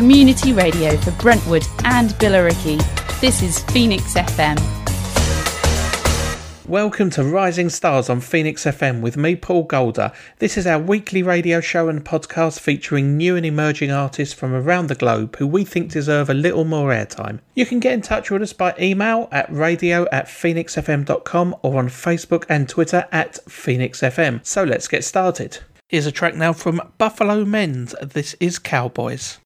community radio for Brentwood and Billericay. This is Phoenix FM. Welcome to Rising Stars on Phoenix FM with me, Paul Golder. This is our weekly radio show and podcast featuring new and emerging artists from around the globe who we think deserve a little more airtime. You can get in touch with us by email at radio at phoenixfm.com or on Facebook and Twitter at phoenixfm. So let's get started. Here's a track now from Buffalo Men's. This is Cowboys.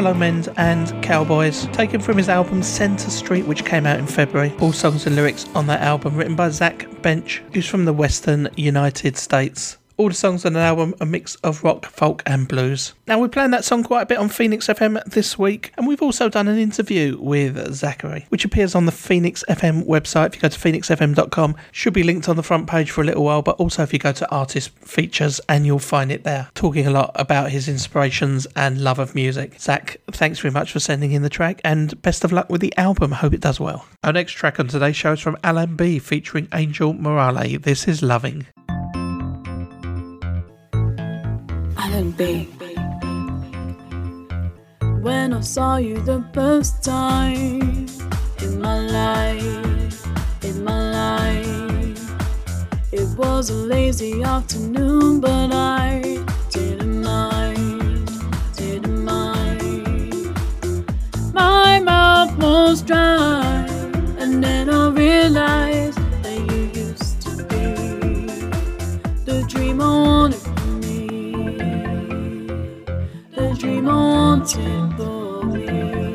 Buffalo Men and Cowboys, taken from his album Centre Street, which came out in February. All songs and lyrics on that album written by Zach Bench, who's from the Western United States. All the songs on the album are a mix of rock, folk, and blues. Now, we're playing that song quite a bit on Phoenix FM this week, and we've also done an interview with Zachary, which appears on the Phoenix FM website. If you go to phoenixfm.com, should be linked on the front page for a little while, but also if you go to artist features, and you'll find it there, talking a lot about his inspirations and love of music. Zach, thanks very much for sending in the track, and best of luck with the album. Hope it does well. Our next track on today's show is from Alan B, featuring Angel Morale. This is Loving. Alan B. When I saw you the first time in my life, in my life, it was a lazy afternoon, but I didn't mind, didn't mind. My mouth was dry, and then I realized that you used to be the dream I non ti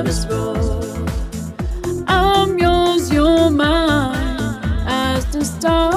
love is raw. I'm yours, you're mine, as the stars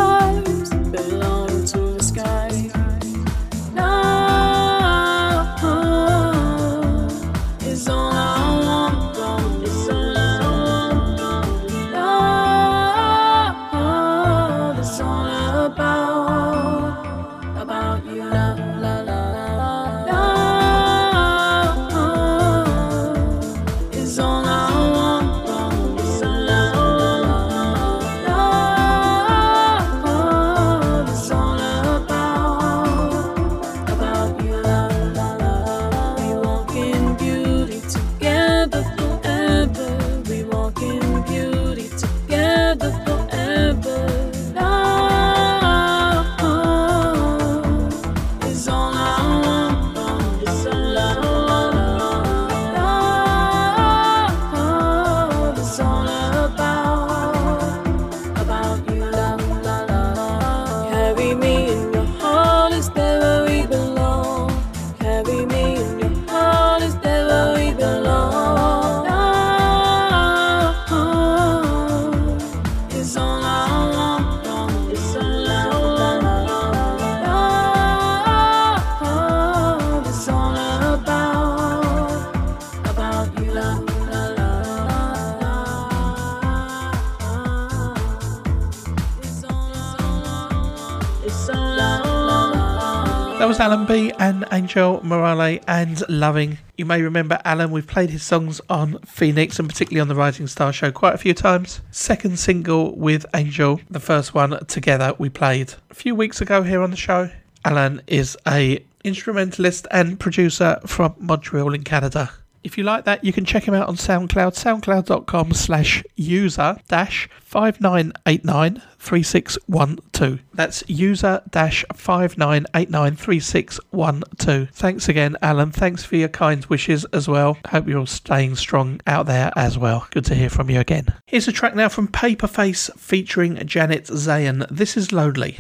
Angel Morale and Loving. You may remember Alan, we've played his songs on Phoenix and particularly on the Rising Star show quite a few times. Second single with Angel, the first one together we played a few weeks ago here on the show. Alan is a instrumentalist and producer from Montreal in Canada. If you like that, you can check him out on SoundCloud, soundcloud.com slash user dash 59893612. That's user dash 59893612. Thanks again, Alan. Thanks for your kind wishes as well. Hope you're all staying strong out there as well. Good to hear from you again. Here's a track now from Paperface featuring Janet Zayn. This is Lonely.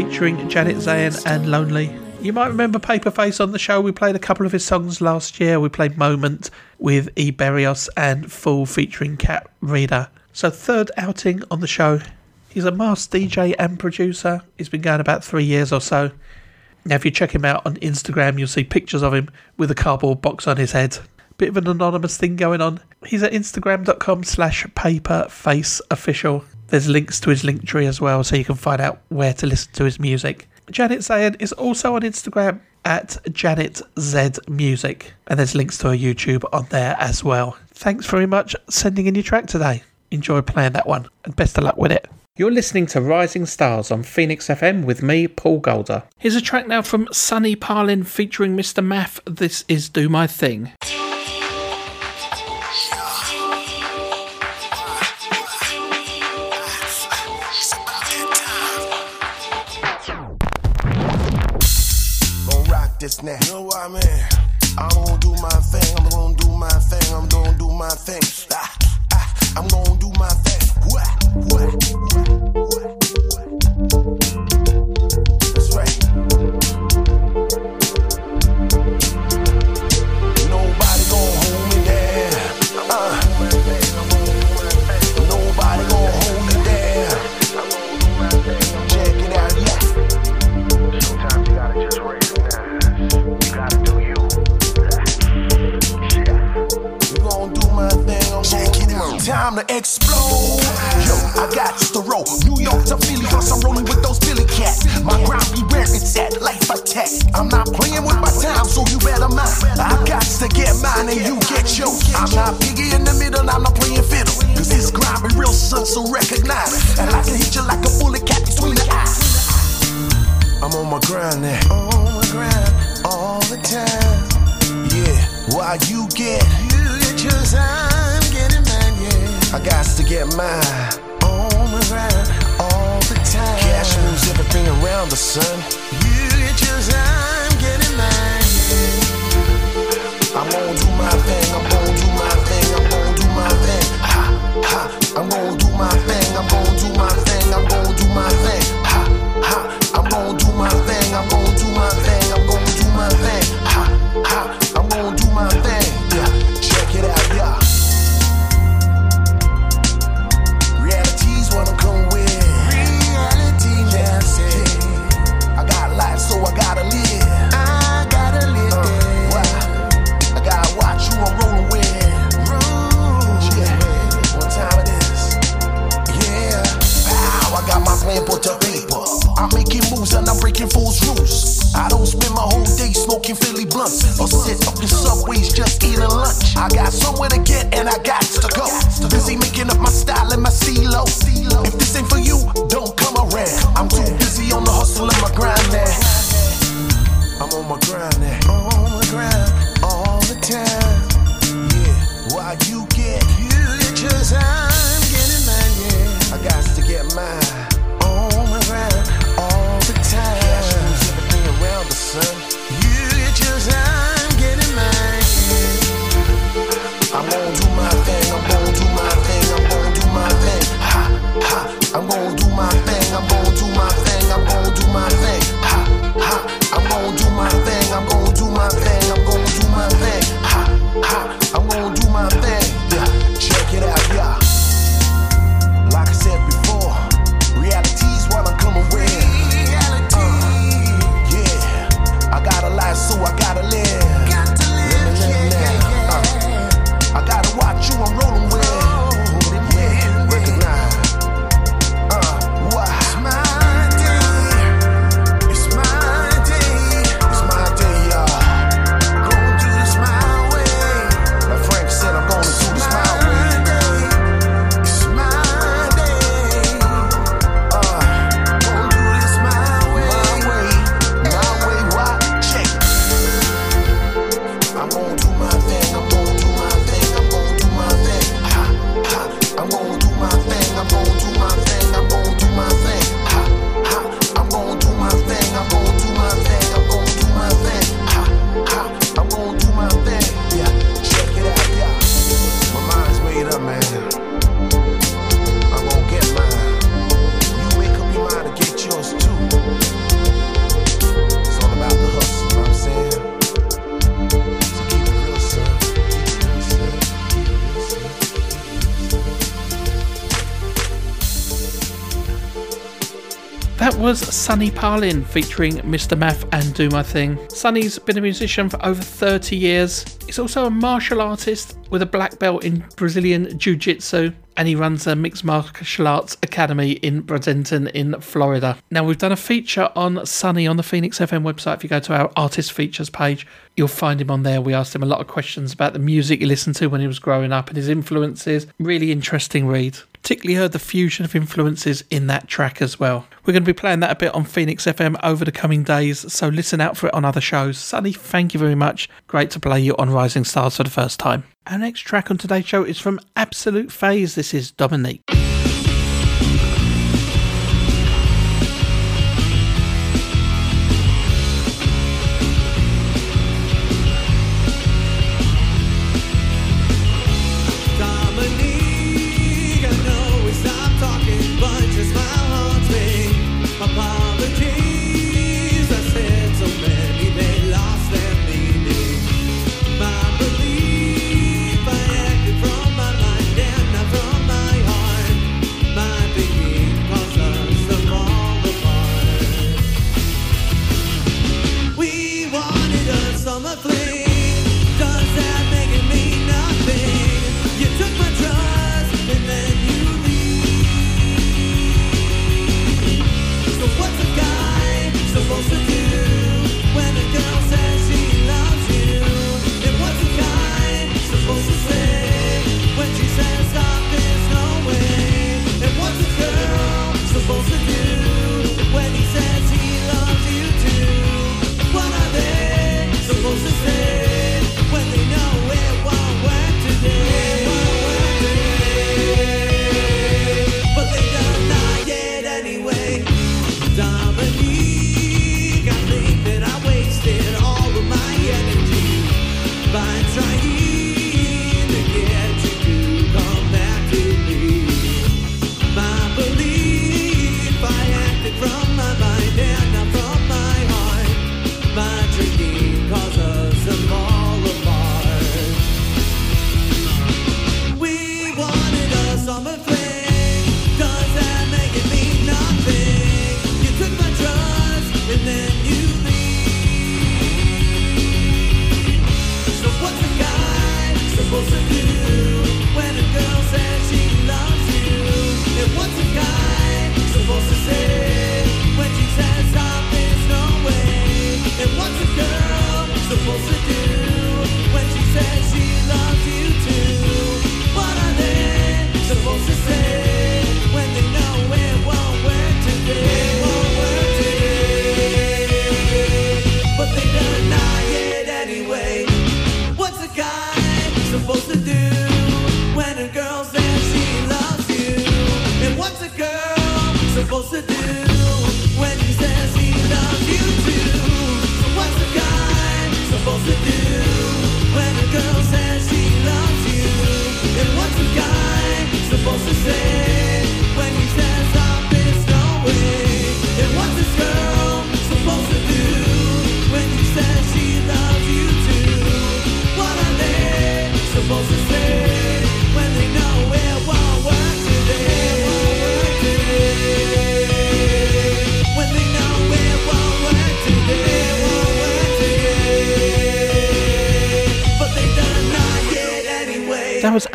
Featuring Janet Zayn and Lonely. You might remember Paperface on the show. We played a couple of his songs last year. We played Moment with E. Berrios and Fool featuring Cat Reader. So, third outing on the show. He's a masked DJ and producer. He's been going about three years or so. Now, if you check him out on Instagram, you'll see pictures of him with a cardboard box on his head. Bit of an anonymous thing going on. He's at instagram.com slash paperfaceofficial. There's links to his link tree as well, so you can find out where to listen to his music. Janet Zayn is also on Instagram at Janet Z Music, and there's links to her YouTube on there as well. Thanks very much sending in your track today. Enjoy playing that one, and best of luck with it. You're listening to Rising Stars on Phoenix FM with me, Paul Golder. Here's a track now from Sonny Parlin featuring Mr. Math. This is Do My Thing. This now. You know what I mean? I'm gonna do my thing. I'm gonna do my thing. I'm gonna do my thing. Ah, ah, I'm gonna do my thing. Time to explode. Yo, I got to roll. New York to Philly, cause I'm rolling with those Philly cats. My ground be where it's at, life attack. I'm not playing with my time, so you better mind. I got to get mine and you get yours. I'm not piggy in the middle, I'm not playing fiddle. Cause this grind be real, son, so recognize. it. And I can hit you like a bullet cat between the eyes. I'm on my grind now. On my grind all the time. Yeah, while you get you get your. Yeah, I got to get mine. On my grind all the time. Cash moves everything around the sun. You get yours, I'm getting mine. I'm gonna do my thing. I'm gonna do my thing. I'm gonna do my thing. Ha ha. I'm gonna do my thing. Sonny Parlin featuring Mr. Math and Do My Thing. Sonny's been a musician for over 30 years. He's also a martial artist with a black belt in Brazilian Jiu Jitsu and he runs a mixed martial arts academy in Bradenton in Florida. Now, we've done a feature on Sonny on the Phoenix FM website. If you go to our artist features page, you'll find him on there. We asked him a lot of questions about the music he listened to when he was growing up and his influences. Really interesting read. Particularly heard the fusion of influences in that track as well. We're going to be playing that a bit on Phoenix FM over the coming days, so listen out for it on other shows. Sonny, thank you very much. Great to play you on Rising Stars for the first time. Our next track on today's show is from Absolute Phase. This is Dominique.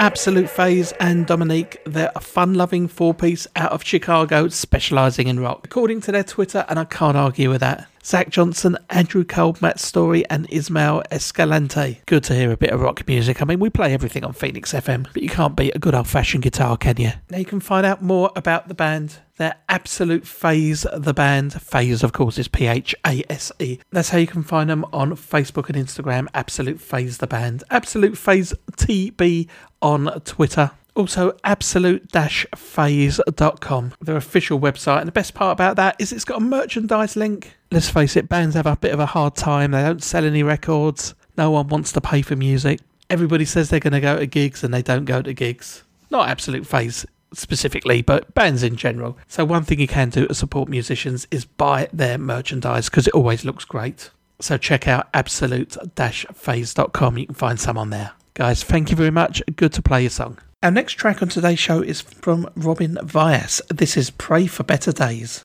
Absolute Phase and Dominique. They're a fun loving four piece out of Chicago specialising in rock. According to their Twitter, and I can't argue with that. Zach Johnson, Andrew Cole, Matt Story, and Ismail Escalante. Good to hear a bit of rock music. I mean, we play everything on Phoenix FM, but you can't beat a good old fashioned guitar, can you? Now you can find out more about the band. They're Absolute Phase, the band. Phase, of course, is P H A S E. That's how you can find them on Facebook and Instagram. Absolute Phase, the band. Absolute Phase TB on Twitter. Also, absolute-phase.com, their official website. And the best part about that is it's got a merchandise link. Let's face it, bands have a bit of a hard time. They don't sell any records. No one wants to pay for music. Everybody says they're going to go to gigs and they don't go to gigs. Not Absolute Phase specifically, but bands in general. So, one thing you can do to support musicians is buy their merchandise because it always looks great. So, check out absolute phase.com. You can find some on there. Guys, thank you very much. Good to play your song. Our next track on today's show is from Robin Vyas. This is Pray for Better Days.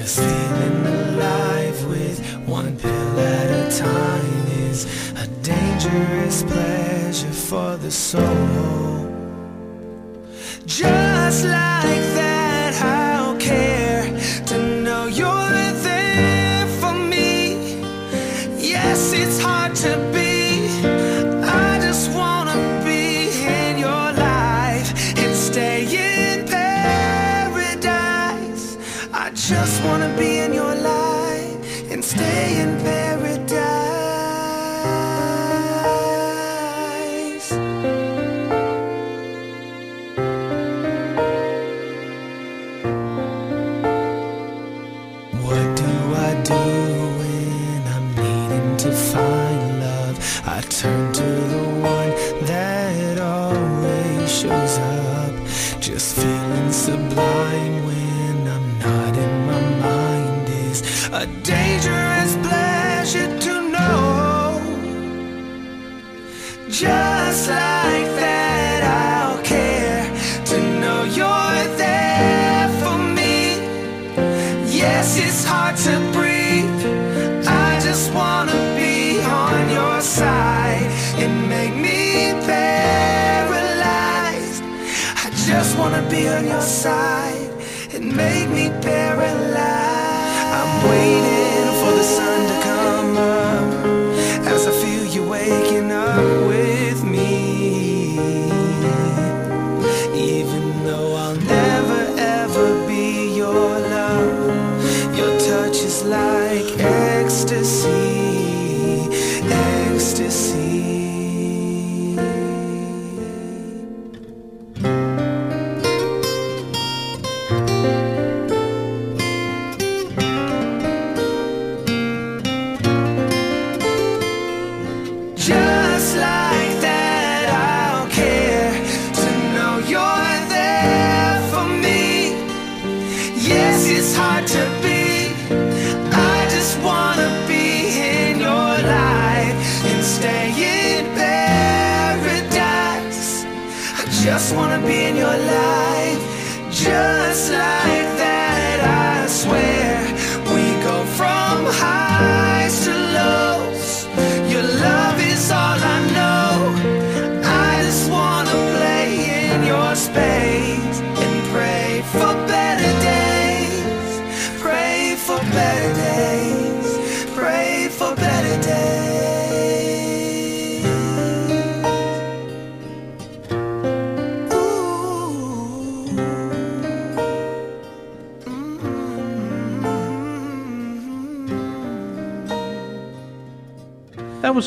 Just feeling alive with one pill at a time is a dangerous pleasure for the soul.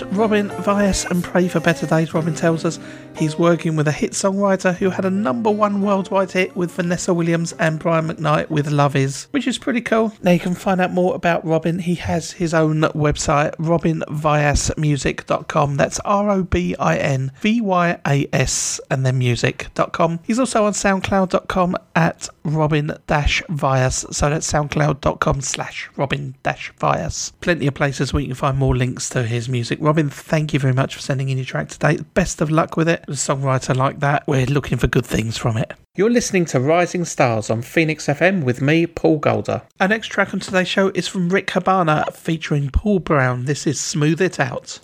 Robin Vyas and Pray for Better Days. Robin tells us he's working with a hit songwriter who had a number one worldwide hit with Vanessa Williams and Brian McKnight with Love Is, which is pretty cool. Now you can find out more about Robin. He has his own website, robinvyasmusic.com. That's R O B I N V Y A S and then music.com. He's also on soundcloud.com at Robin Vyas. So that's soundcloud.com slash Robin Vyas. Plenty of places where you can find more links to his music. Robin, thank you very much for sending in your track today. Best of luck with it. Songwriter like that, we're looking for good things from it. You're listening to Rising Stars on Phoenix FM with me, Paul Golder. Our next track on today's show is from Rick Habana featuring Paul Brown. This is Smooth It Out.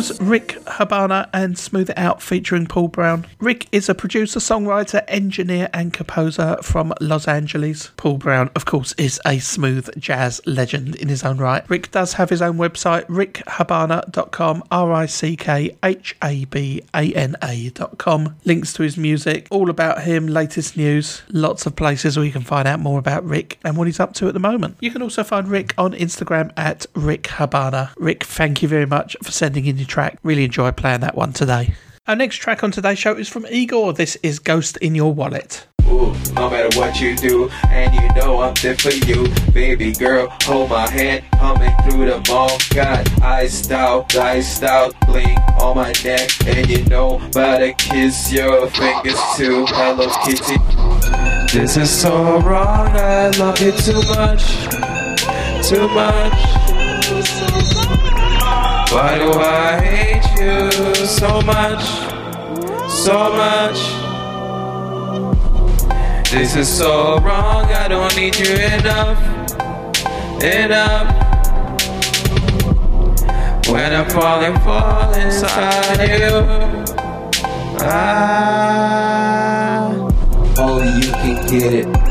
Was Rick Habana and Smooth It Out featuring Paul Brown. Rick is a producer, songwriter, engineer, and composer from Los Angeles. Paul Brown, of course, is a smooth jazz legend in his own right. Rick does have his own website, rickhabana.com, R I C K H A B A N A.com. Links to his music, all about him, latest news, lots of places where you can find out more about Rick and what he's up to at the moment. You can also find Rick on Instagram at rickhabana. Rick, thank you very much for sending in your track. Really enjoyed playing that one today. Our next track on today's show is from Igor. This is Ghost in Your Wallet. Ooh, no matter what you do, and you know I'm there for you. Baby girl, hold my hand, coming through the mall. Got iced out, iced out, bling on my neck. And you know, to kiss your fingers too. Hello Kitty. This is so wrong, I love you too much. Too much. Why do I hate you so much? So much. This is so wrong, I don't need you enough. Enough. When I fall and fall inside you. Ah. Only you can get it.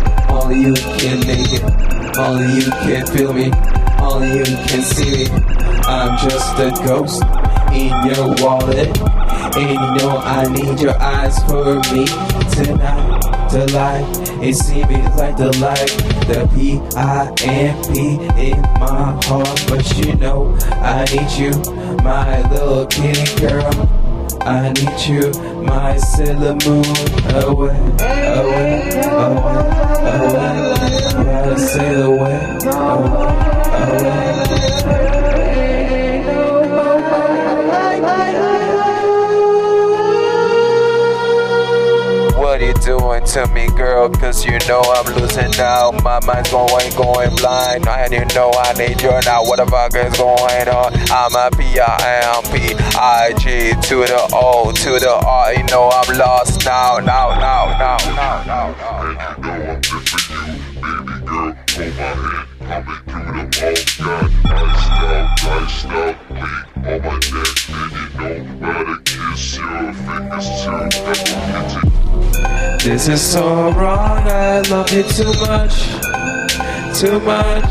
Only you can make it. Only you can feel me. Only you can see me. I'm just a ghost in your wallet. And you know I need your eyes for me tonight. The light, it seems like the light, the P I M P in my heart. But you know I need you, my little kitty girl. I need you, my Sailor Moon. Away, away, away, away. Gotta sail away, away, away. What you doing to me, girl? Cause you know I'm losing now. My mind's going, going blind. And you know I need you now. What the fuck is going on? I'm a P-I-M-P-I-G to the O to the R. You know I'm lost now, now, now, now, now, now, now. This is so wrong, I love you too much, too much.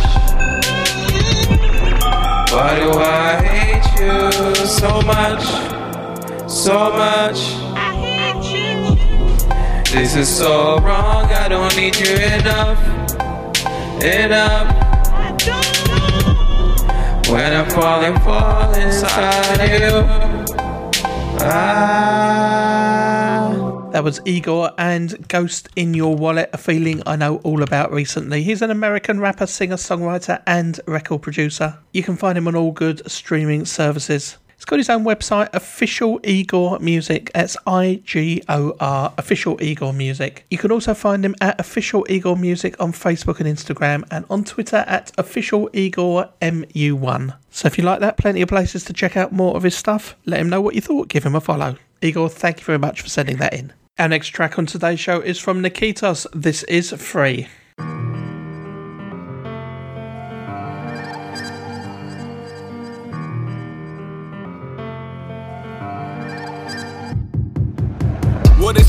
Why do I hate you so much, so much? I hate you. This is so wrong, I don't need you enough, enough. When I'm falling, fall inside you, ah. That was Igor and Ghost in Your Wallet, a feeling I know all about recently. He's an American rapper, singer, songwriter, and record producer. You can find him on all good streaming services. He's got his own website, Official Igor Music. That's I G O R, Official Igor Music. You can also find him at Official Igor Music on Facebook and Instagram, and on Twitter at Official Igor MU1. So if you like that, plenty of places to check out more of his stuff. Let him know what you thought. Give him a follow. Igor, thank you very much for sending that in. Our next track on today's show is from Niketos. This is free.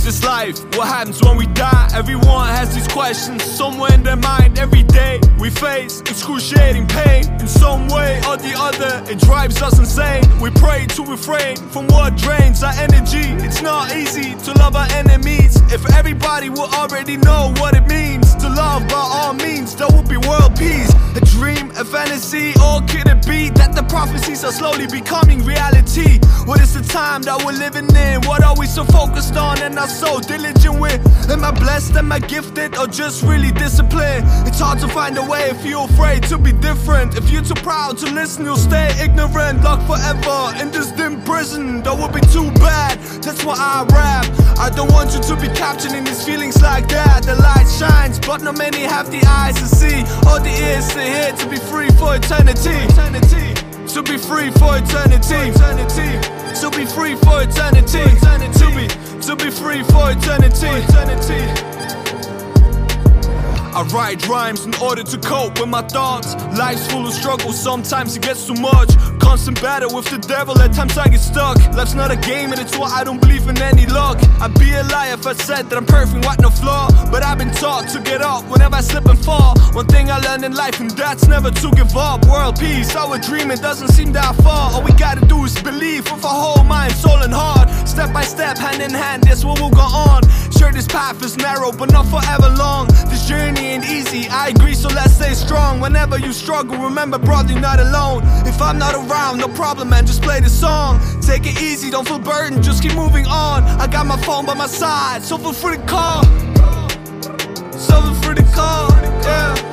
Is this life? What happens when we die? Everyone has these questions somewhere in their mind every day. We face excruciating pain in some way or the other. It drives us insane. We pray to refrain from what drains our energy. It's not easy to love our enemies. If everybody would already know what it means to love by all means, there would be world peace. A dream, a fantasy, or could it be that the prophecies are slowly becoming reality? What is the time that we're living in? What are we so focused on and are so diligent with? Am I blessed? Am I gifted? Or just really disciplined? It's hard to find a way if you're afraid to be different. If you're too proud to listen, you'll stay ignorant. Locked forever in this dim prison. That would be too bad. That's why I rap. I don't want you to be captured in these feelings like that. The light shines, but not many have the eyes to see or the ears to hear to be free for eternity. eternity. To be free for eternity. To be free for eternity. eternity. To be to be free for eternity. I write rhymes in order to cope with my thoughts. Life's full of struggles, sometimes it gets too much. Constant battle with the devil, at times I get stuck. Life's not a game, and it's why I don't believe in any luck. I'd be a liar if I said that I'm perfect, what no flaw. But I've been taught to get up whenever I slip and fall. One thing I learned in life, and that's never to give up. World peace, our dream, it doesn't seem that far. All we gotta do is believe with our whole mind, soul, and heart. Step by step, hand in hand, that's what we'll go on. Sure, this path is narrow, but not forever long. This journey easy, I agree, so let's stay strong. Whenever you struggle, remember, brother, you're not alone. If I'm not around, no problem, man, just play the song. Take it easy, don't feel burdened, just keep moving on. I got my phone by my side, so feel free to call. So feel free to call, yeah.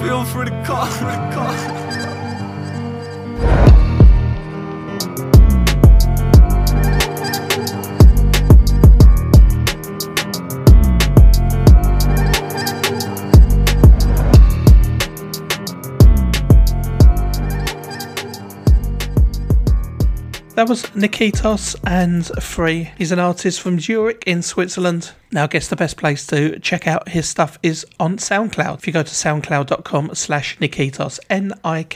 Feel free to call. That was Niketos and Free. He's an artist from Zurich in Switzerland. Now, I guess the best place to check out his stuff is on SoundCloud. If you go to soundcloud.com slash Niketos, N-I-K-E-T-O-S,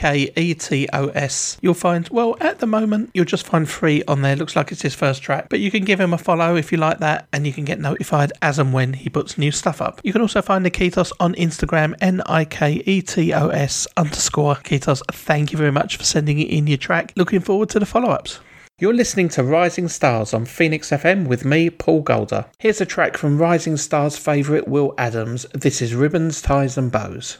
you'll find, well, at the moment, you'll just find Free on there. Looks like it's his first track, but you can give him a follow if you like that, and you can get notified as and when he puts new stuff up. You can also find Niketos on Instagram, N-I-K-E-T-O-S underscore Kitos. Thank you very much for sending in your track. Looking forward to the follow-ups. You're listening to Rising Stars on Phoenix FM with me, Paul Golder. Here's a track from Rising Stars favourite Will Adams. This is Ribbons, Ties and Bows.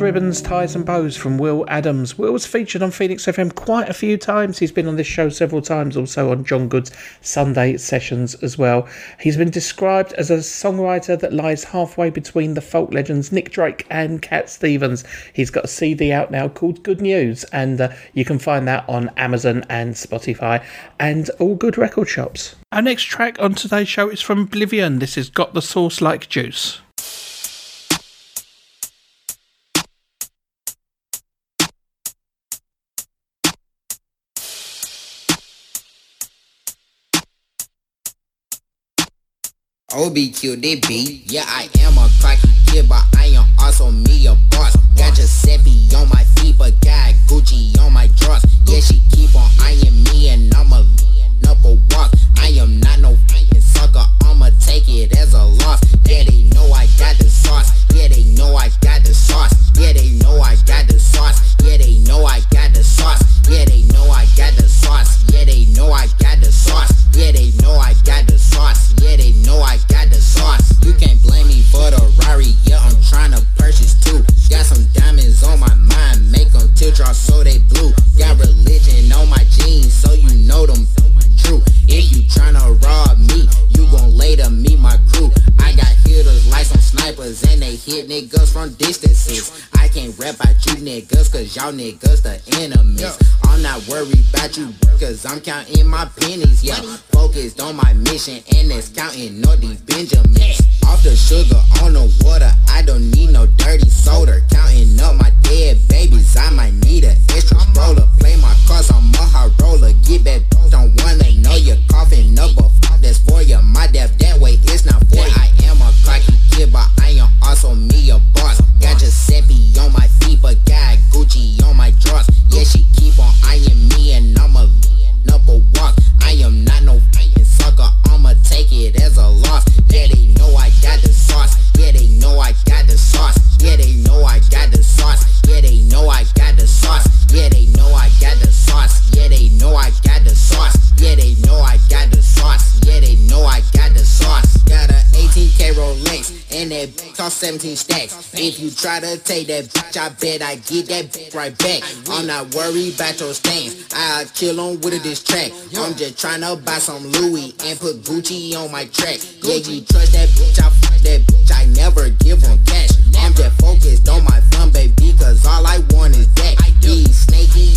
Ribbons, Ties and Bows from Will Adams. Will's featured on Phoenix FM quite a few times. He's been on this show several times, also on John Good's Sunday sessions as well. He's been described as a songwriter that lies halfway between the folk legends Nick Drake and Cat Stevens. He's got a CD out now called Good News, and uh, you can find that on Amazon and Spotify and all good record shops. Our next track on today's show is from Oblivion. This is Got the Sauce Like Juice. OBQ, they beat. Yeah, I am a cocky kid, but I am also me a boss. Got Giuseppe on my feet, but got Gucci on my drawers. Yeah, she keep on eyeing me, and I'm a number walk. I am not no fucking sucker, I'ma take it as a loss. Yeah, they know I got the take that bitch, I bet I get that bitch right back. I'm not worried about your stains. I'll kill on with diss track. I'm just trying to buy some Louis and put Gucci on my track. Yeah, you trust that bitch, I fuck that bitch. I never give them cash. I'm just focused on my fun, baby, cause all I want is that. These snaky,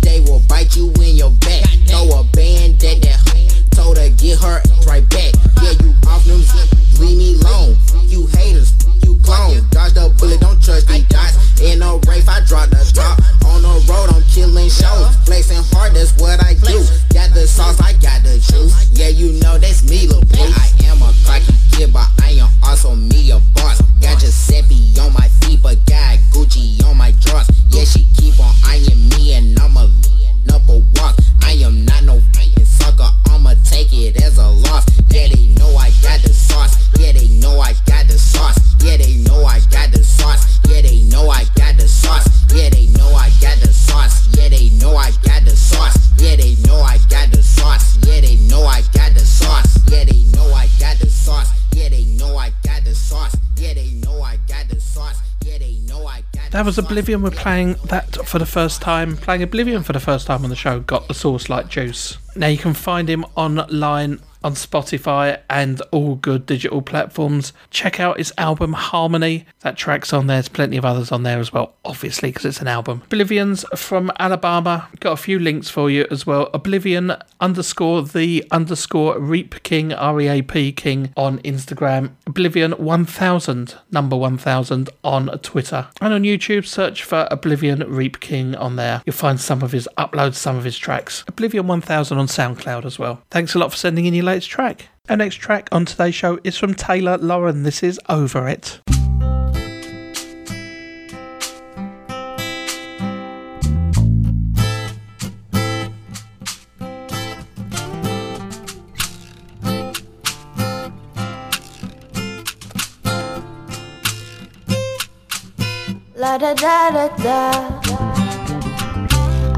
they will bite you in your back. Throw a band at that hoe, told her get her right back. Yeah, you off them leave me alone. Clone. Dodge the bullet, don't trust these dots. In a race, I drop the top. On the road, I'm killing shows. Flexing hard, that's what I do. Got the sauce, I got the juice. Yeah, you know that's me, lil' boy. I am a cocky kid, but That was Oblivion. We're playing that for the first time. Playing Oblivion for the first time on the show. Got the sauce like juice. Now you can find him online on Spotify and all good digital platforms. Check out his album Harmony. That track's on there. There's plenty of others on there as well, obviously, because it's an album. Oblivion's from Alabama. Got a few links for you as well. Oblivion underscore the underscore Reap King, R E A P King on Instagram. Oblivion 1000, number 1000 on Twitter. And on YouTube, search for Oblivion Reap King on there. You'll find some of his uploads, some of his tracks. Oblivion 1000 on SoundCloud as well. Thanks a lot for sending in your latest track. Our next track on today's show is from Taylor Lauren. This is Over It. La da da da da.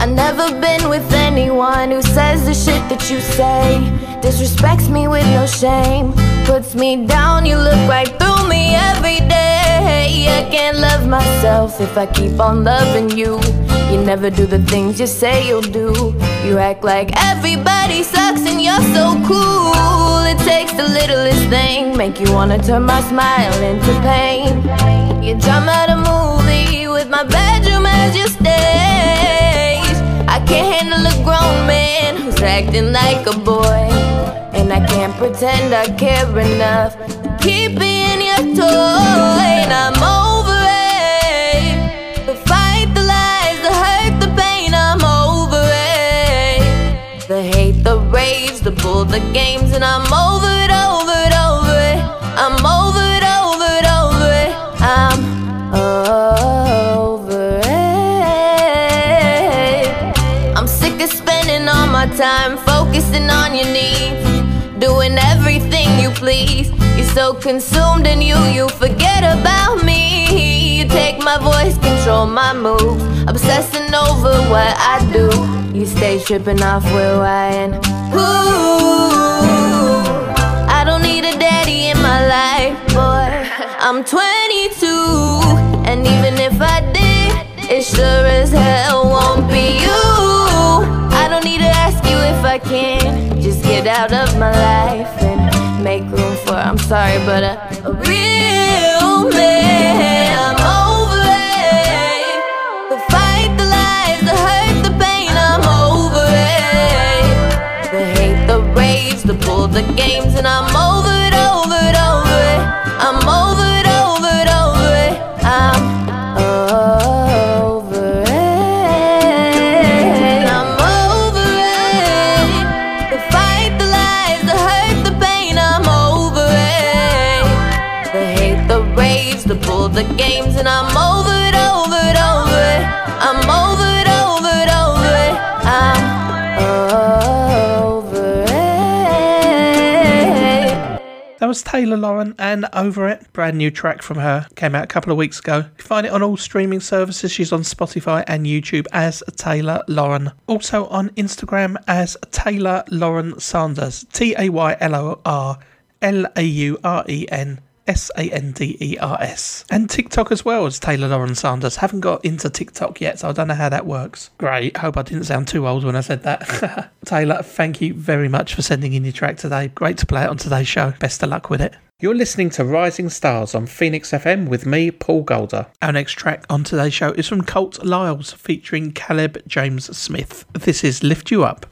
I never been with anyone who says the shit that you say. Disrespects me with no shame. Puts me down, you look right through me every day. I can't love myself if I keep on loving you. You never do the things you say you'll do. You act like everybody sucks and you're so cool. It takes the littlest thing, make you wanna turn my smile into pain. You drum out a movie with my bedroom as your stage. Can't handle a grown man who's acting like a boy. And I can't pretend I care enough keep being your toy. And I'm over it. The fight, the lies, the hurt, the pain, I'm over it. The hate, the rage, the bull, the games, and I'm over focusing on your needs, doing everything you please. You're so consumed in you, you forget about me. You take my voice, control my moves, obsessing over what I do. You stay tripping off where I and ooh. I don't need a daddy in my life, boy. I'm 22, and even if I did, it sure life and make room for. I'm sorry, but a, a real man. I'm over it. The fight, the lies, the hurt, the pain. I'm over it. The hate, the rage, the bull, the games, and I'm over it, over Taylor Lauren and Over It. Brand new track from her. Came out a couple of weeks ago. You can find it on all streaming services. She's on Spotify and YouTube as Taylor Lauren. Also on Instagram as Taylor Lauren Sanders. T A Y L O R L A U R E N. S A N D E R S. And TikTok as well as Taylor Lauren Sanders. Haven't got into TikTok yet, so I don't know how that works. Great. Hope I didn't sound too old when I said that. Taylor, thank you very much for sending in your track today. Great to play it on today's show. Best of luck with it. You're listening to Rising Stars on Phoenix FM with me, Paul Golder. Our next track on today's show is from Colt Liles featuring Caleb James Smith. This is Lift You Up.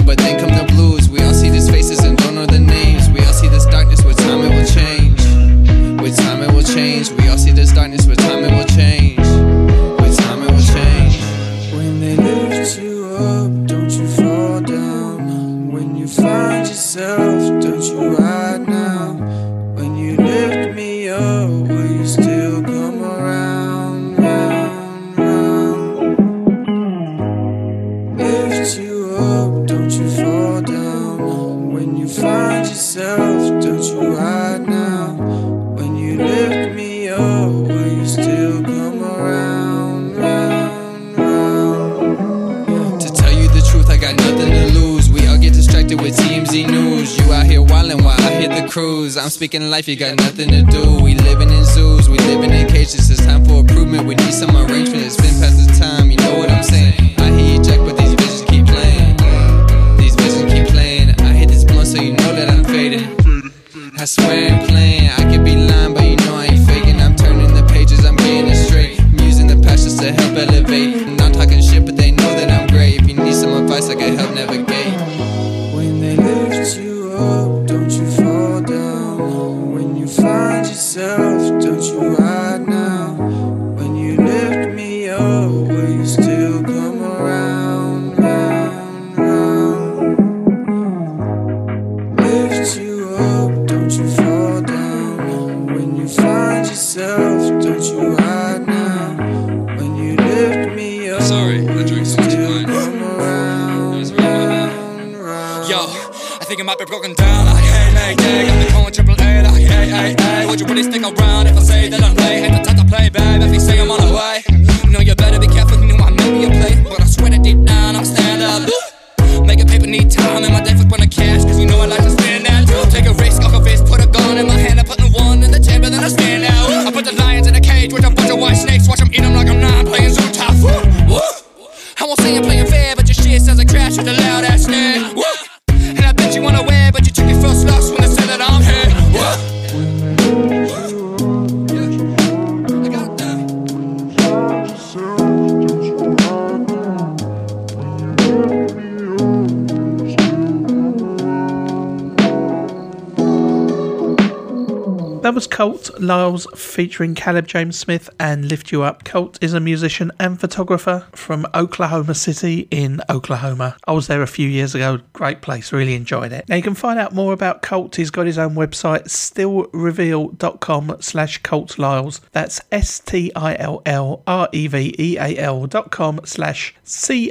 But then come the blues. We all see these faces and don't know the names. We all see this darkness, with time it will change. With time it will change. We all see this darkness, with time it will change. With time it will change. When they lift you up, don't you fall down. When you find yourself, don't you ride now. When you lift me up, will you still come around, round, round? Up, don't you fall down. When you find yourself, don't you ride now. When you lift me up, will you still come around, round, round? To tell you the truth, I got nothing to lose. We all get distracted with TMZ news. You out here wildin' while I hit the cruise. I'm speaking life, you got nothing to do. We living in zoos, we living in cages. It's time for improvement. We need some arrangement. It's been past the time, you know what I'm saying. I swear Liles featuring Caleb James Smith and Lift You Up. Colt is a musician and photographer from Oklahoma City in Oklahoma. I was there a few years ago. Great place, really enjoyed it. Now you can find out more about Colt. He's got his own website, stillreveal.com slash Colt Liles. That's S-T-I-L-L-R-E-V-E-A-L dot com slash C-O-L-T-L-I-L-E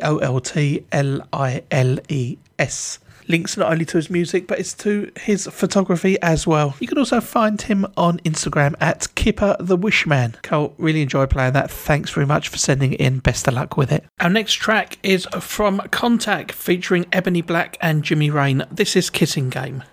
S links not only to his music but it's to his photography as well. You can also find him on Instagram at Kipper the Wishman. Cole, really enjoy playing that. Thanks very much for sending in. Best of luck with it. Our next track is from Contact featuring Ebony Black and Jimmy Rain. This is Kissing Game.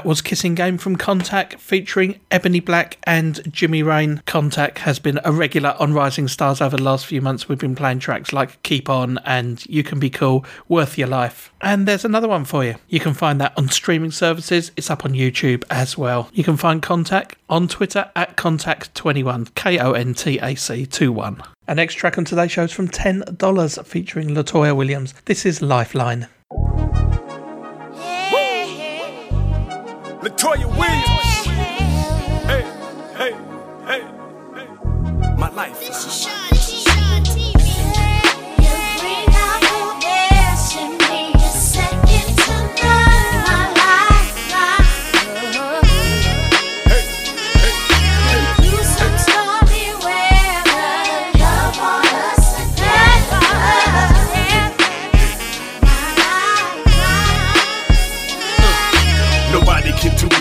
That was Kissing Game from Contact featuring Ebony Black and Jimmy Rain. Contact has been a regular on Rising Stars over the last few months. We've been playing tracks like Keep On and You Can Be Cool, Worth Your Life. And there's another one for you. You can find that on streaming services. It's up on YouTube as well. You can find Contact on Twitter at Contact21, K O N T A C 21. Our next track on today's show is from $10 featuring Latoya Williams. This is Lifeline. Latoya Williams. Hey, hey, hey, hey. My life.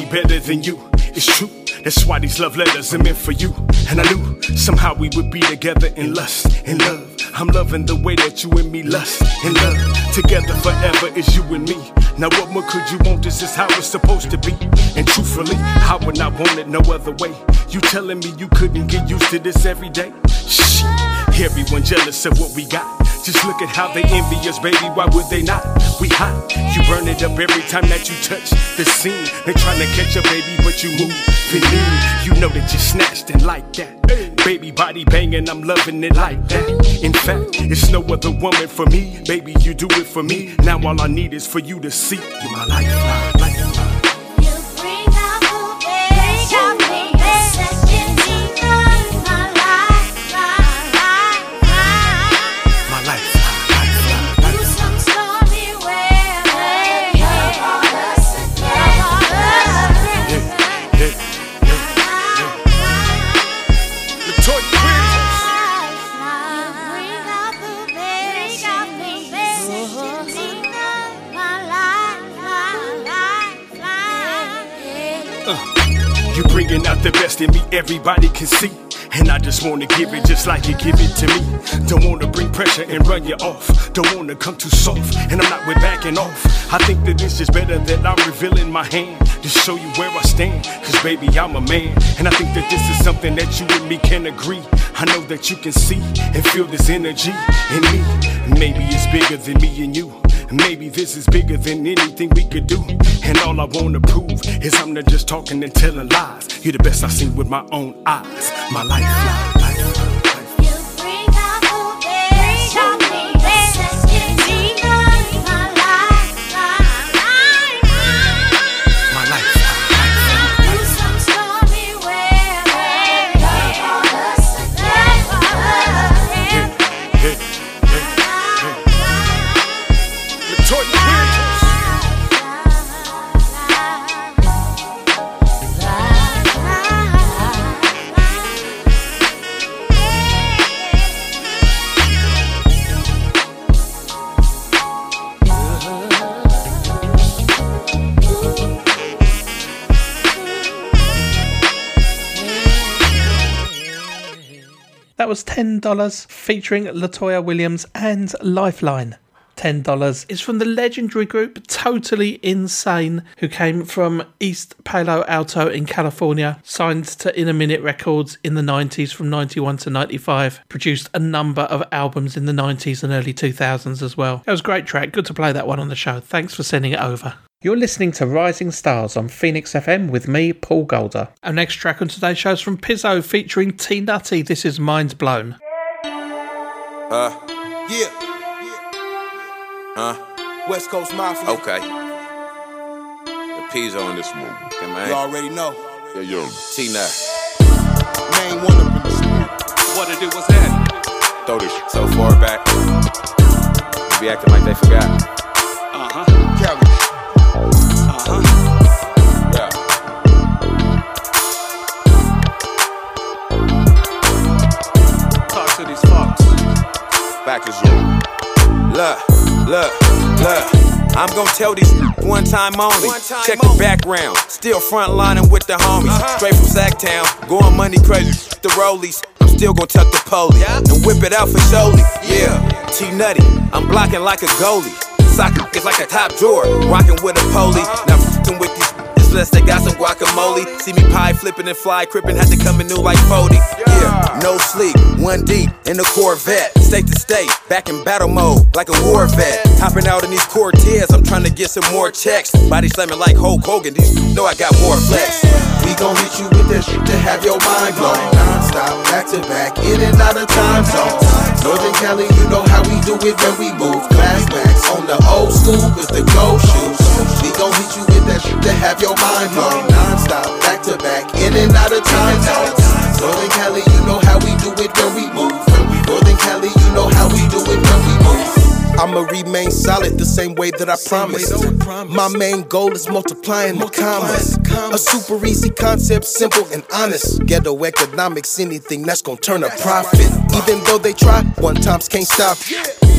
Better than you. It's true. That's why these love letters are meant for you. And I knew somehow we would be together in lust and love. I'm loving the way that you and me lust and love. Together forever is you and me. Now what more could you want? This is how it's supposed to be. And truthfully, I would not want it no other way. You telling me you couldn't get used to this every day? Shh. Everyone jealous of what we got. Just look at how they envy us, baby. Why would they not? We hot. You burn it up every time that you touch the scene. They trying to catch a baby, but you move in You know that you snatched and like that. Baby body banging, I'm loving it like that. In fact, it's no other woman for me. Baby, you do it for me. Now all I need is for you to see. You're my lifeline, lifeline. Out the best in me, everybody can see. And I just wanna give it just like you give it to me. Don't wanna bring pressure and run you off. Don't wanna come too soft, and I'm not with backing off. I think that it's just better that I'm revealing my hand to show you where I stand. Cause baby, I'm a man. And I think that this is something that you and me can agree. I know that you can see and feel this energy in me. Maybe it's bigger than me and you. Maybe this is bigger than anything we could do. And all I wanna prove is I'm not just talking and telling lies. You're the best I've seen with my own eyes. My lifeline. That was $10 featuring Latoya Williams and Lifeline. $10 is from the legendary group Totally Insane, who came from East Palo Alto in California, signed to In a Minute Records in the 90s from 91 to 95, produced a number of albums in the 90s and early 2000s as well. It was a great track, good to play that one on the show. Thanks for sending it over. You're listening to Rising Stars on Phoenix FM with me, Paul Golder. Our next track on today's show is from Pizzo featuring T Nutty. This is Mind Blown. Uh, Yeah, huh? West Coast Mafia. Okay. The P's on this one. Okay, man. You already know. Yo, yo. T Nut. Main one up in this What it do? What's that? Throw this shit so far back. Be acting like they forgot. Back to you. Look, look, look. I'm gonna tell these one time only. Check the background. Still frontlining with the homies. Straight from Sacktown. Going money crazy. The rollies. I'm still gonna tuck the poly. And whip it out for Jolie. Yeah. T Nutty. I'm blocking like a goalie. Soccer is like a top drawer. Rocking with a poly. Now fing with these. Unless they got some guacamole. See me pie flipping and fly crippin', had to come in new like 40. Yeah, no sleep, one deep in the Corvette. State to state, back in battle mode, like a war vet. Hopping out in these Cortez, I'm trying to get some more checks. Body slamming like Hulk Hogan, these know I got more flex. We gon' hit you with that shit to have your mind blown. Non-stop, back to back, in and out of time zones. Northern Cali, you know how we do it when we move. Glass on the old school with the gold shoes. We gon' hit you with that shit to have your mind blown. Non-stop, back to back, in and out of time zones. Northern Cali, you know how we do it when we move. Northern Cali, you know how we do it when we move. I'ma remain solid the same way that I promised. My main goal is multiplying the commas. A super easy concept, simple and honest. Ghetto economics, anything that's gonna turn a profit. Even though they try, one times can't stop.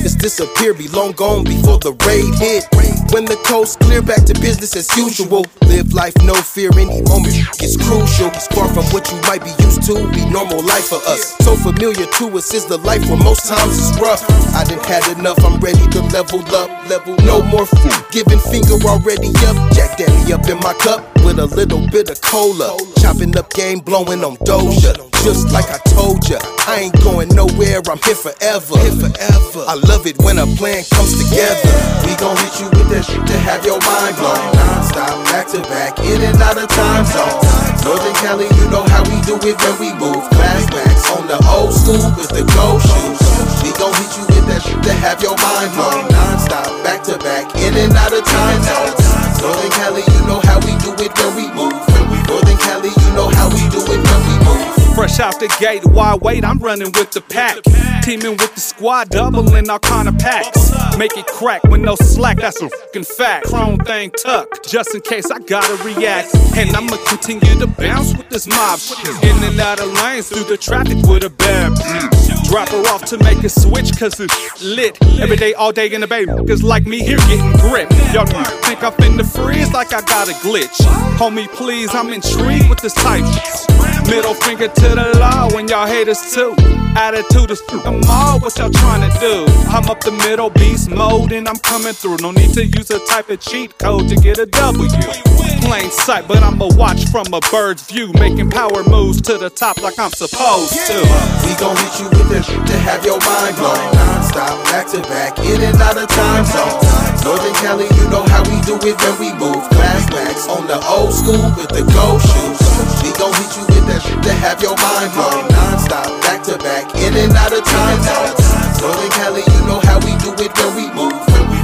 It's disappear, be long gone before the raid hit. When the coast clear, back to business as usual. Live life, no fear, any moment is crucial. It's far from what you might be used to, be normal life for us. So familiar to us is the life where most times it's rough. I done had enough, I'm ready to level up. Level no more food, giving finger already up. Jack Daddy up in my cup with a little bit of cola. Chopping up game, blowing on Doja. Just like I told ya, I ain't going nowhere, I'm here forever. Here forever. I love it when a plan comes together. We gon' hit you with that shit to have your mind blown. Non-stop, back to back, in and out of time zones. Northern Cali, you know how we do it when we move. Glass backs on the old school with the gold shoes. We gon' hit you with that shit to have your mind blown. Non-stop, back to back, in and out of time zones. Northern Cali, you know how we do it when we move. Northern Cali, you know how we do it when we move. Fresh out the gate, why wait? I'm running with the pack. Teaming with the squad, doubling all kind of packs. Make it crack with no slack, that's a fucking fact. Chrome thing tucked, just in case I gotta react. And I'ma continue to bounce with this mob. In and out of lanes, through the traffic with a bitch. Drop her off to make a switch, cause it's lit. Every day, all day in the bay, cause like me here getting grip. Y'all think I'm finna freeze like I got a glitch. Homie, please, I'm intrigued with this type. Middle finger to the law when y'all haters too. Attitude is fuck 'em all, what y'all trying to do? I'm up the middle beast mode and I'm coming through. No need to use a type of cheat code to get a W. Plain sight, but I'ma watch from a bird's view, making power moves to the top like I'm supposed to. We gon' hit you with shit to have your mind blown. Non-stop, back to back, in and out of time zones. Northern Cali, you know how we do it when we move. Glass backs on the old school with the gold shoes. We gon' hit you with that shit to have your mind blown. Non-stop, back to back, in and out of time zones. Northern Cali, you know how we do it when we move.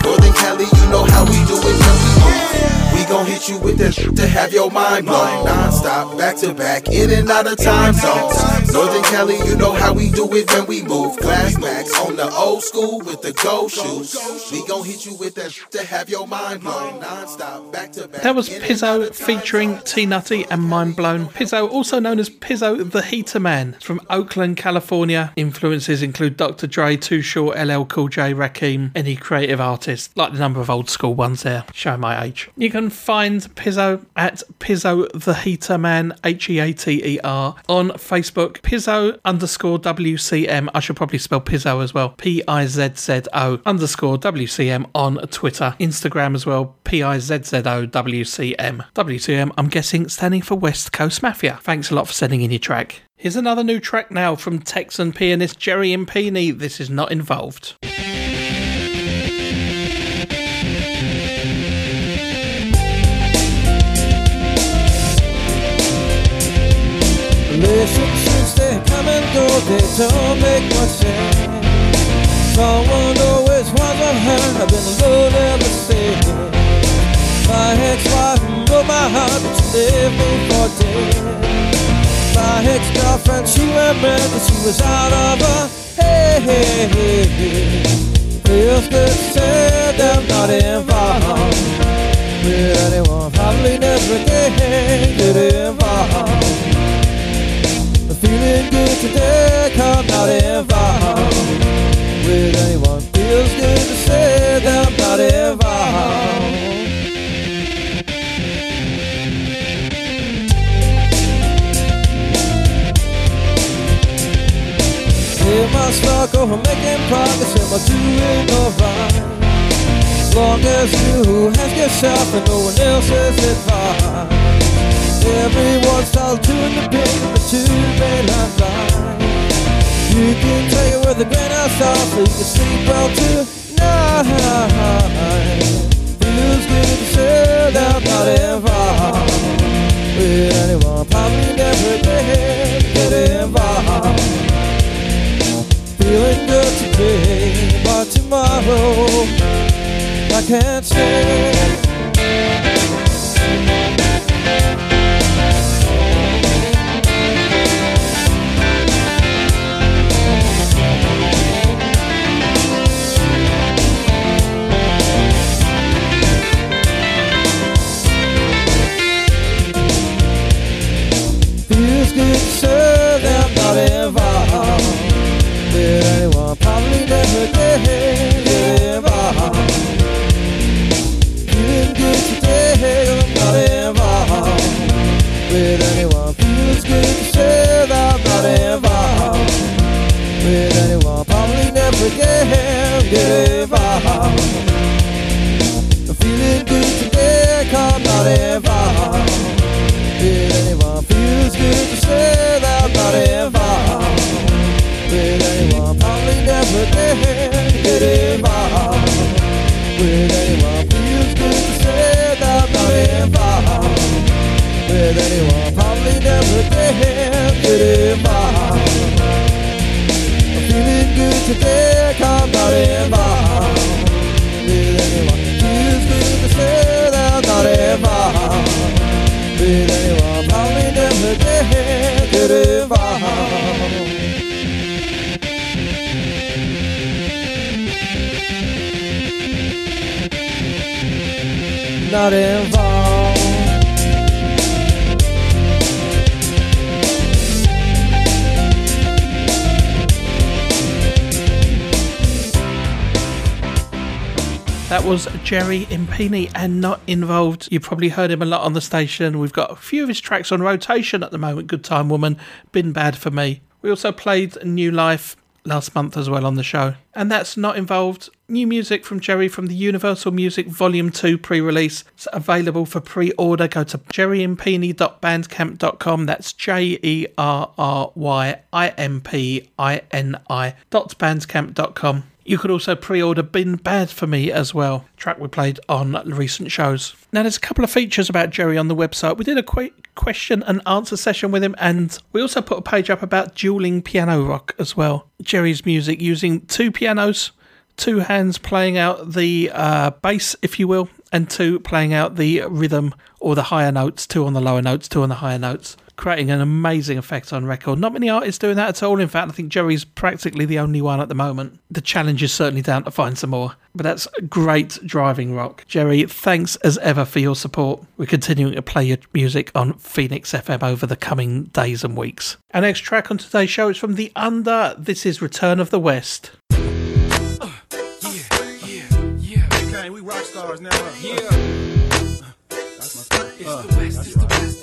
Northern Cali, you know how we do it when we move. We gon' hit you with that to have your mind blown. Non-stop, back to back, in and out of time zones. Northern Cali, you know how we do it when we move. Glass backs on the old school with the gold shoes. We gon' hit you with that to have your mind blown. Non-stop, back to back. That was Pizzo featuring T Nutty and Mind Blown. Pizzo, also known as Pizzo the Heater Man, from Oakland, California. Influences include Dr. Dre, Too Short, LL Cool J, Rakim, any creative artist, like the number of old school ones there. Show my age. You can find Pizzo at Pizzo the Heater Man, H E A T E R, on Facebook. Pizzo underscore WCM. I should probably spell Pizzo as well. P I Z Z O underscore WCM on Twitter. Instagram as well. P I Z Z O WCM. WCM, I'm guessing, standing for West Coast Mafia. Thanks a lot for sending in your track. Here's another new track now from Texan pianist Jerry Impini. This is not involved. Relationships they come and go, they don't make much sense. I've been alone ever since. My ex-wife broke my heart, but she left me for dead. My ex-girlfriend, she went mad, but she was out of her head. Feels good that I'm not involved with anyone. Probably never. Feeling good today, come not involved with anyone. Feels good to say that I'm not involved. Am I stuck or making progress? Am I doing alright? As long as you ask yourself and no one else's advice. Everyone's told two in the pig, but two may not lie. You can take it with a grain of salt so you can sleep well tonight. Feels good to that I'm not involved with anyone. Probably never did get involved. Feeling good today, but tomorrow I can't say. Feels good to 'cause I'm not involved with anyone. Feels good to say that I'm not involved with anyone. Probably never did get involved. Not involved. Was Jerry Impini and not involved. You've probably heard him a lot on the station. We've got a few of his tracks on rotation at the moment. Good Time Woman, Been Bad for Me. We also played New Life last month as well on the show. And that's not involved. New music from Jerry from the Universal Music Volume 2 pre release. It's available for pre order. Go to jerryimpini.bandcamp.com. That's J E R R Y I M P I N I dot bandcamp.com. You could also pre order Been Bad for Me as well, track we played on recent shows. Now, there's a couple of features about Jerry on the website. We did a quick question and answer session with him, and we also put a page up about dueling piano rock as well. Jerry's music using two pianos, two hands playing out the uh, bass, if you will, and two playing out the rhythm or the higher notes, two on the lower notes, two on the higher notes. Creating an amazing effect on record. Not many artists doing that at all. In fact, I think Jerry's practically the only one at the moment. The challenge is certainly down to find some more. But that's great driving rock. Jerry, thanks as ever for your support. We're continuing to play your music on Phoenix FM over the coming days and weeks. Our next track on today's show is from The Under. This is Return of the West. Uh, okay, we rock stars now. Huh? Yeah. That's my It's the West, it's the West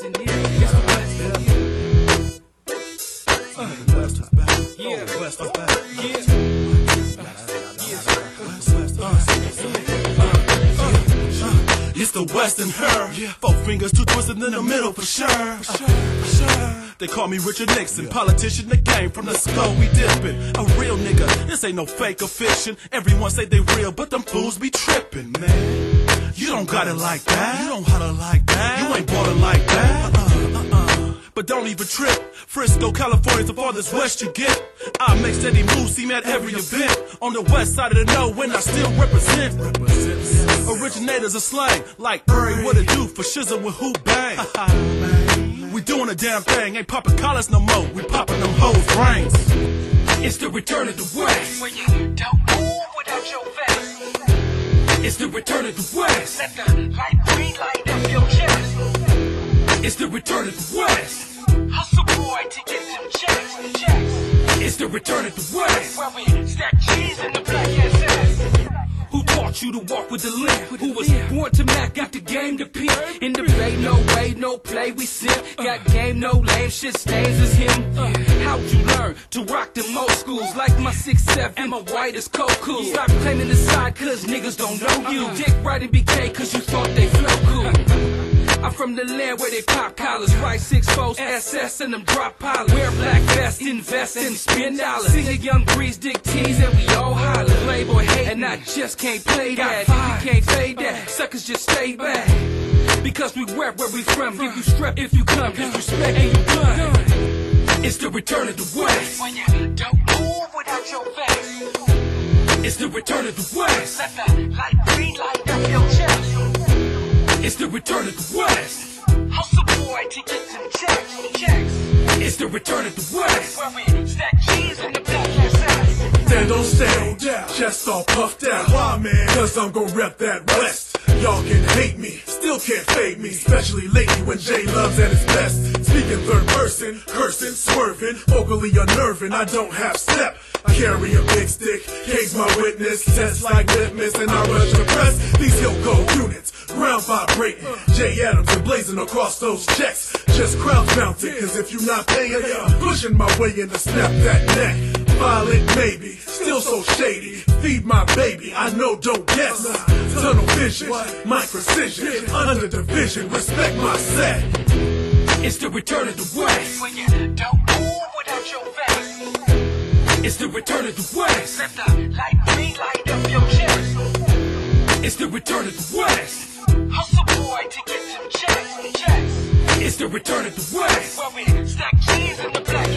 Yeah. It's the West and her. Four fingers, two twisted in the middle for sure. Sure, sure. They call me Richard Nixon, politician the game from the skull we dipping. A real nigga, this ain't no fake or fiction. Everyone say they real, but them fools be tripping, man. You don't got it like that. You don't holler like that. You ain't ballin' like that. Uh-uh, uh-uh. But don't even trip. Frisco, California's the farthest west you get. I make steady moves, see me at every event. On the west side of the know when I still represent. Originators of slang, like Uri, what it do for shizzle with who bang. we doing a damn thing, ain't popping collars no more. We popping them hoes brains. It's the return of the West. When you don't move without your vest. It's the return of the West. Let the light green light up your chest. It's the return of the West. Hustle boy to get them checks. checks. It's the return of the West. Where we stack cheese in the black SS. Who taught you to walk with the limp. Who was born to Mac, got the game to pimp. In the bay, no way, no play, we simp. Got game, no lame, shit stains as him. How'd you learn to rock the most schools like my six seven and my white is cool? Stop claiming the side cause niggas don't know you. Dick right in BK cause you thought they flow cool. I'm from the land where they pop collars, right six foes, SS and them drop pilots. Wear black vests, invest and spend dollars. Sing a young breeze, dick tease, and we all holler. Playboy hate, and I just can't play that. You can't fade that. Suckers just stay back. Because we rap where we from. Give you strep if you come. Disrespect and you gun. It's the return of the West. When you don't move without your vest. It's the return of the West. Let the light green light up your chest. It's the return of the West. Hustle boy to get some checks. checks. It's the return of the West. Where we stack cheese in the back SS. Stand on stage, chest all puffed out. Why, man? Cause I'm gon' rep that West. Y'all can hate me, still can't fade me, especially lately when Jay loves at his best. Speaking third person, cursing, swerving, vocally unnerving, I don't have step. I carry a big stick, case my witness, test like litmus, and I rush the press. These hill code units, ground vibrating. Jay Adams and blazing across those checks. Just crowd mounted, cause if you're not paying, pushing my way in to snap that neck. Violent maybe, still so shady. Feed my baby, I know, don't guess. Tunnel vision, my precision, under division, respect my set. It's the return of the West. Don't move without your vest. It's the return of the West. Let the light up your chest. It's the return of the West. Hustle boy to get some checks. checks. It's the return of the West. Where we stack cheese in the black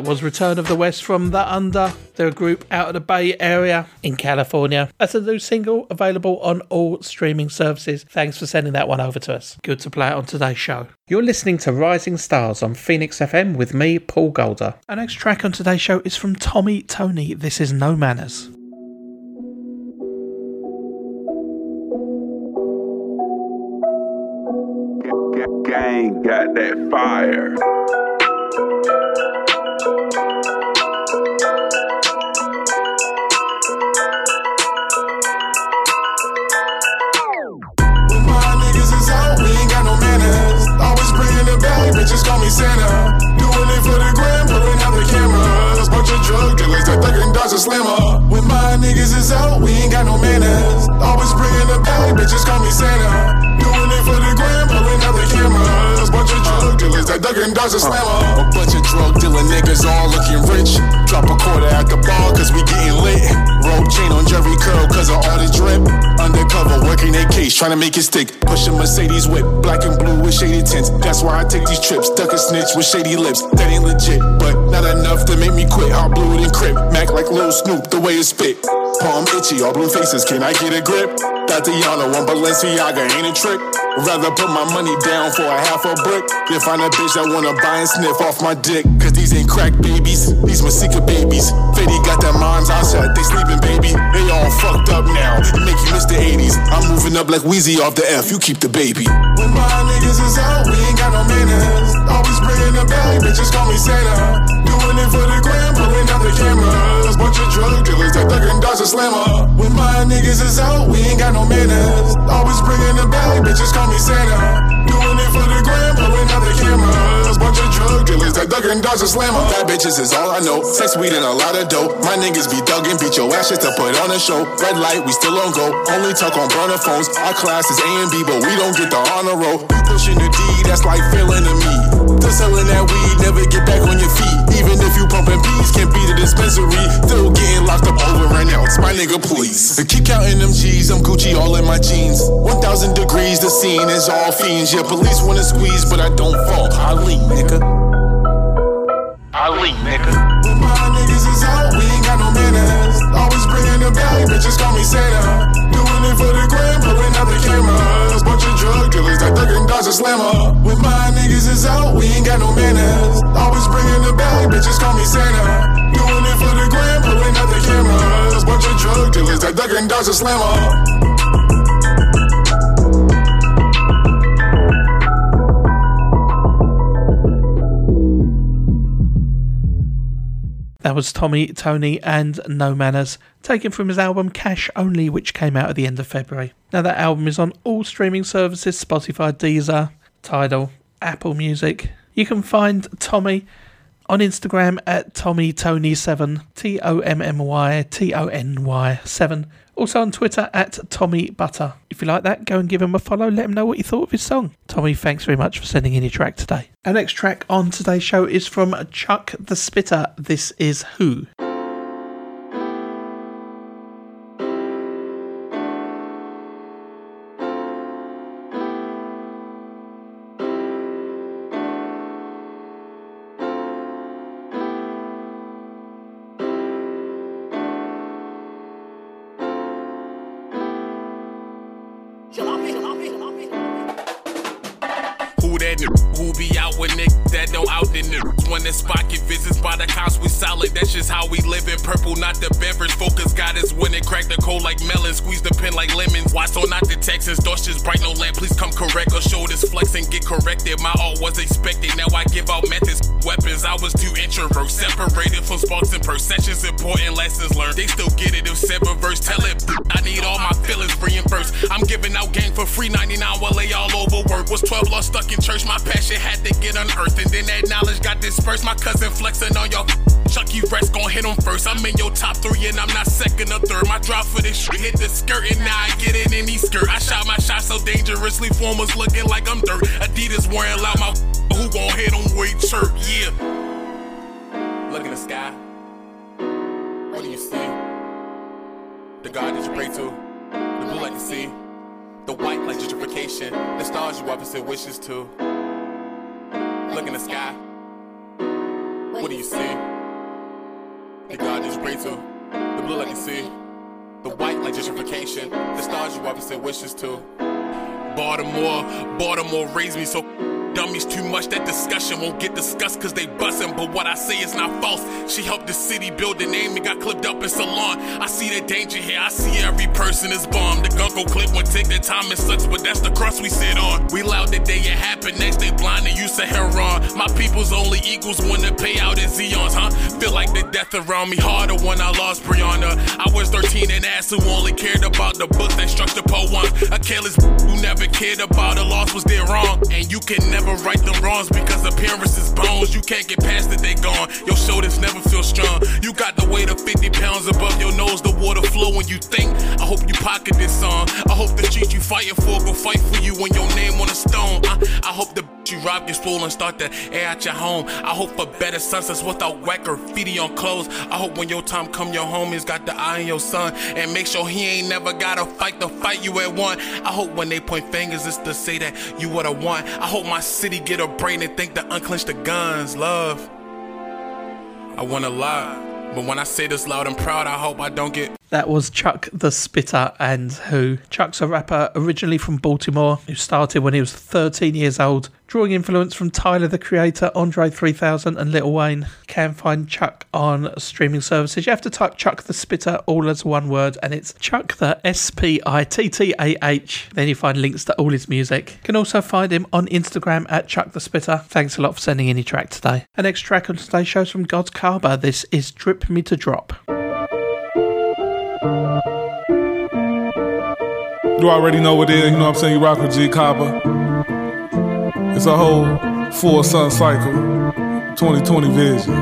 That was Return of the West from The Under. They're a group out of the Bay Area in California. That's a new single available on all streaming services. Thanks for sending that one over to us. Good to play it on today's show. You're listening to Rising Stars on Phoenix FM with me, Paul Golder. Our next track on today's show is from Tommy Tony. This is No Manners. Gang got that fire. Santa. Doing it for the gram, pulling out the cameras. Bunch of drug dealers that thuggin' does a slammer. When my niggas is out, we ain't got no manners. Always bringing it back, bitches call me Santa. Thuggin' does a. A bunch of drug dealer niggas all looking rich. Drop a quarter at the bar cause we getting lit. Rope chain on Jheri curl cause of all the drip. Undercover working their case, trying to make it stick. Push a Mercedes whip, black and blue with shady tints. That's why I take these trips. Duck a snitch with shady lips. That ain't legit, but not enough to make me quit. I'll blue it and crip. Mac like Lil Snoop, the way it spit. Palm itchy, all blue faces, can I get a grip? Tatiana, one Balenciaga, ain't a trick. Rather put my money down for a half a brick than find a bitch that wanna buy and sniff off my dick. Cause these ain't crack babies, these Masika babies. Fetty got their moms outside, they sleeping baby. They all fucked up now, it make you miss the 80s. I'm moving up like Wheezy off the F, you keep the baby. When my niggas is out, we ain't got no manners. Always bringing the bag, bitches call me Santa. Doing it for the gram, pulling out the cameras. Bunch of drug dealers that thug and dodge a slammer. When my niggas is out, we ain't got no manners. Always bringing the bag, bitches call me Santa. Doing it for the gram, pulling out the cameras. Bunch of drug dealers that thug and dodge a slammer. Bad bitches is all I know. Sex, weed, and a lot of dope. My niggas be thugging, beat your ass just to put on a show. Red light, we still on go. Only talk on burner phones. Our class is A and B, but we don't get the honor roll. You pushing the D, that's like failing to me. Still selling that weed, never get back on your feet. Even if you pumping peas, can't be the dispensary. Still getting locked up over an ounce. My nigga, please. And keep counting them G's, I'm Gucci all in my jeans. 1000 degrees, the scene is all fiends. Yeah, police wanna squeeze, but I don't fall. I lean, nigga. I lean, nigga. When my niggas is out, we ain't got no manners. Always bringing the bag, bitches call me Santa. Doing it for the gram, pulling out the cameras. Drug dealers that thug and dodge a slammer. When my niggas is out, we ain't got no manners. Always bringing the bag, bitches call me Santa. Doing it for the gram, pulling out the cameras. Bunch of drug dealers that thug and dodge a slammer. That was Tommy, Tony, and No Manners, taken from his album Cash Only, which came out at the end of February. Now, that album is on all streaming services Spotify, Deezer, Tidal, Apple Music. You can find Tommy on Instagram at TommyTony7, T O M M Y T O N Y 7. Also on Twitter at Tommy Butter. If you like that, go and give him a follow. Let him know what you thought of his song. Tommy, thanks very much for sending in your track today. Our next track on today's show is from Chuck the Spittah. This is Who. Who and get corrected. My all was expected. Now I give out methods, weapons. I was too introvert, separated from sparks and perceptions. Important lessons learned. They still get it if seven verse. Tell it. I need all my feelings I'm giving out gang for free 99 while they all over work. Was 12 lost stuck in church. My passion had to get unearthed. And then that knowledge got dispersed. My cousin flexing on your Chucky Rest gon' hit him first. I'm in your top three and I'm not second or third. My drop for this shit hit the skirt and now I get in any skirt. I shot my shot so dangerously, formers looking like I'm dirt. Adidas wearing loud my who gon' hit him with chirp, yeah. Look in the sky. What do you see? The God that you pray to, blue like the sea, the white like gentrification, the stars you opposite wishes to. Look in the sky. What do you see? The God you pray to, the blue like the sea, the white like gentrification, the stars you opposite wishes to. Baltimore, Baltimore raised me so dummies too much. That discussion won't get discussed cause they bustin'. But what I say is not false. She helped the city build a name and got clipped up in salon. I see the danger here. I see every person is bombed. The gunko clip when take their time. It sucks, but that's the crust we sit on. We loud the day it happened. Next they blind and you Saharan. My people's only equals when the payout is Eons, huh? Feel like the death around me harder when I lost Brianna. I was 13 and ass who only cared about the book that structure po one. A careless who never cared about a loss was their wrong. And you can never right them wrongs because appearances bones. You can't get past it, they gone. Your shoulders never feel strong. You got the weight of 50 pounds above your nose, the water flow when you think. I hope you pocket this song. I hope the street you fighting for go fight for you when your name on a stone. I, I hope the you rob gets full and start to air out your home. I hope for better sunsets without whack graffiti on clothes. I hope when your time come, your homies got the eye on your son and make sure he ain't never gotta fight the fight you at one. I hope when they point fingers, it's to say that you what I want. I hope my city get a brain and think to unclench the guns, love. I wanna lie, but when I say this loud and proud, I hope I don't get. That was Chuck the Spittah and who. Chuck's a rapper originally from Baltimore who started when he was 13 years old, Drawing influence from Tyler the Creator, Andre 3000, and Lil Wayne. Can find Chuck on streaming services. You have to type Chuck the Spittah all as one word, and it's Chuck the S P I T T A H. Then you find links to all his music. You can also find him on Instagram at Chuck the Spittah. Thanks a lot for sending in your track today. Our next track on today's show is from God's Carver. This is Drip Me to Drop. You already know what it is, you know what I'm saying? You rock with G Copper. It's a whole full sun cycle, 2020 vision.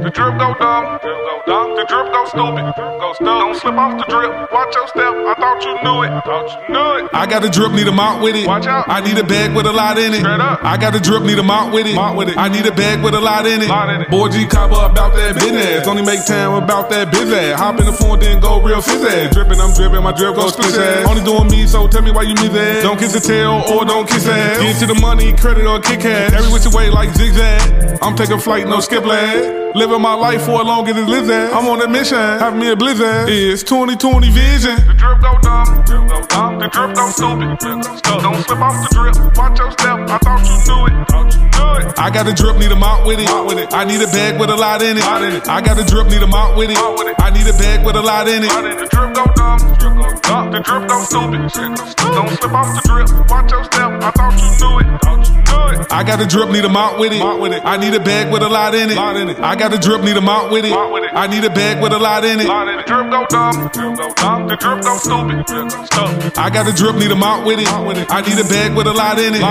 The drip go dumb, The drip go stupid, go stupid. Don't slip off the drip. Watch your step. I thought you knew it. Thought you knew it. I got a drip, need a mount with it. Watch out. I need a bag with a lot in it. Straight up. I got a drip, need a mount with it. Mount with it. I need a bag with a lot in it. Lot in it. Boy G Copper about that business. Only make time about that business. Hop in the phone, then go real fizzy. Dripping, I'm dripping, my drip goes split ass. Only doing me, so tell me why you me that. Don't kiss the tail or don't kiss ass. Get to the money, credit or kick ass. Every which way like zigzag. I'm taking flight, no skip lag. Living my life for as long as it lives at. I'm on a mission, have me a blizzard. It's 2020 vision. The drip go dumb, drip go dumb. The drip go stupid, drip go stupid. Don't slip off the drip. Watch your step. I thought you knew it. Thought you knew it. I got a drip, need a mount with it. I need a bag with a lot in it. I got a drip, need a mount with it. I need a bag with a lot in it. The drip go dumb, drip go dumb. The drip go stupid, drip go stupid. Don't slip off the drip. Watch your step. I thought you knew it. Thought you knew it. I got a drip, need a mount with it. I need a bag with a lot in it. I got a drip, need a mount with it. I need a bag with a lot in it. The drip go dumb, drip go dumb. The drip go stupid, drip go stupid. I got a drip, need a mount with it. I need a bag with a lot in it.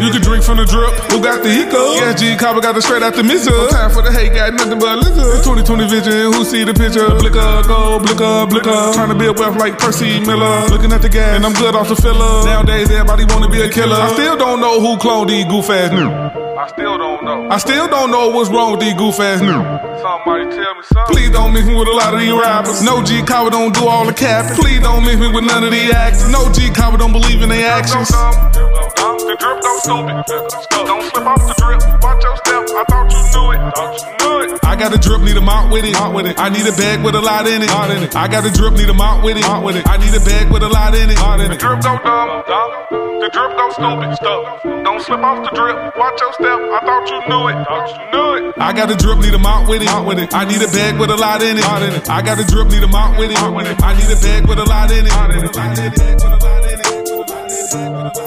You can drink from the drip. Who got the hiccup? Yeah, G Copper got it straight out the missile. No time for the hate, got nothing but lizard. 2020 vision, who see the picture? Blicker, go, blicker, blicker. Trying to build wealth like Percy Miller. Looking at the gas, and I'm good off the filler. Nowadays, everybody wanna be a killer. I still don't know who cloned these goof ass new. I still don't know. I still don't know what's wrong with these goof ass new. Somebody tell me something. Please don't mix me with a lot of these rappers. No G Copper don't do all the capping. Please don't mix me with none of these actors. No G Copper don't believe in their actions. The drip go stupid. Don't slip off the drip. Watch your step. I thought you knew it. Thought you knew it. I got a drip, need a mount with it. I need a bag with a lot in it. I got a drip, need a mount with it. I need a bag with a lot in it. The drip go dumb, dumb. The drip go stupid, stupid. Don't slip off the drip. Watch your step. I thought you knew it. Thought you knew it. I got a drip, need a mount with it. I need a bag with a lot in it. I got a drip, need a mount with it. I need a bag with a lot in it. I need a bag with a lot in it.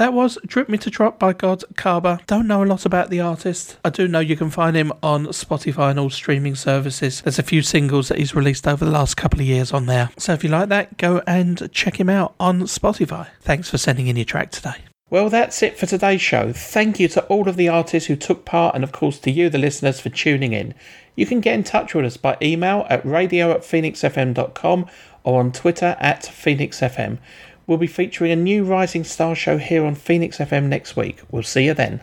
That was Drip Me to Drop by God Carver. Don't know a lot about the artist. I do know you can find him on Spotify and all streaming services. There's a few singles that he's released over the last couple of years on there. So if you like that, go and check him out on Spotify. Thanks for sending in your track today. Well, that's it for today's show. Thank you to all of the artists who took part, and of course to you, the listeners, for tuning in. You can get in touch with us by email at radio at phoenixfm.com or on Twitter at phoenixfm. We'll be featuring a new Rising Star show here on Phoenix FM next week. We'll see you then.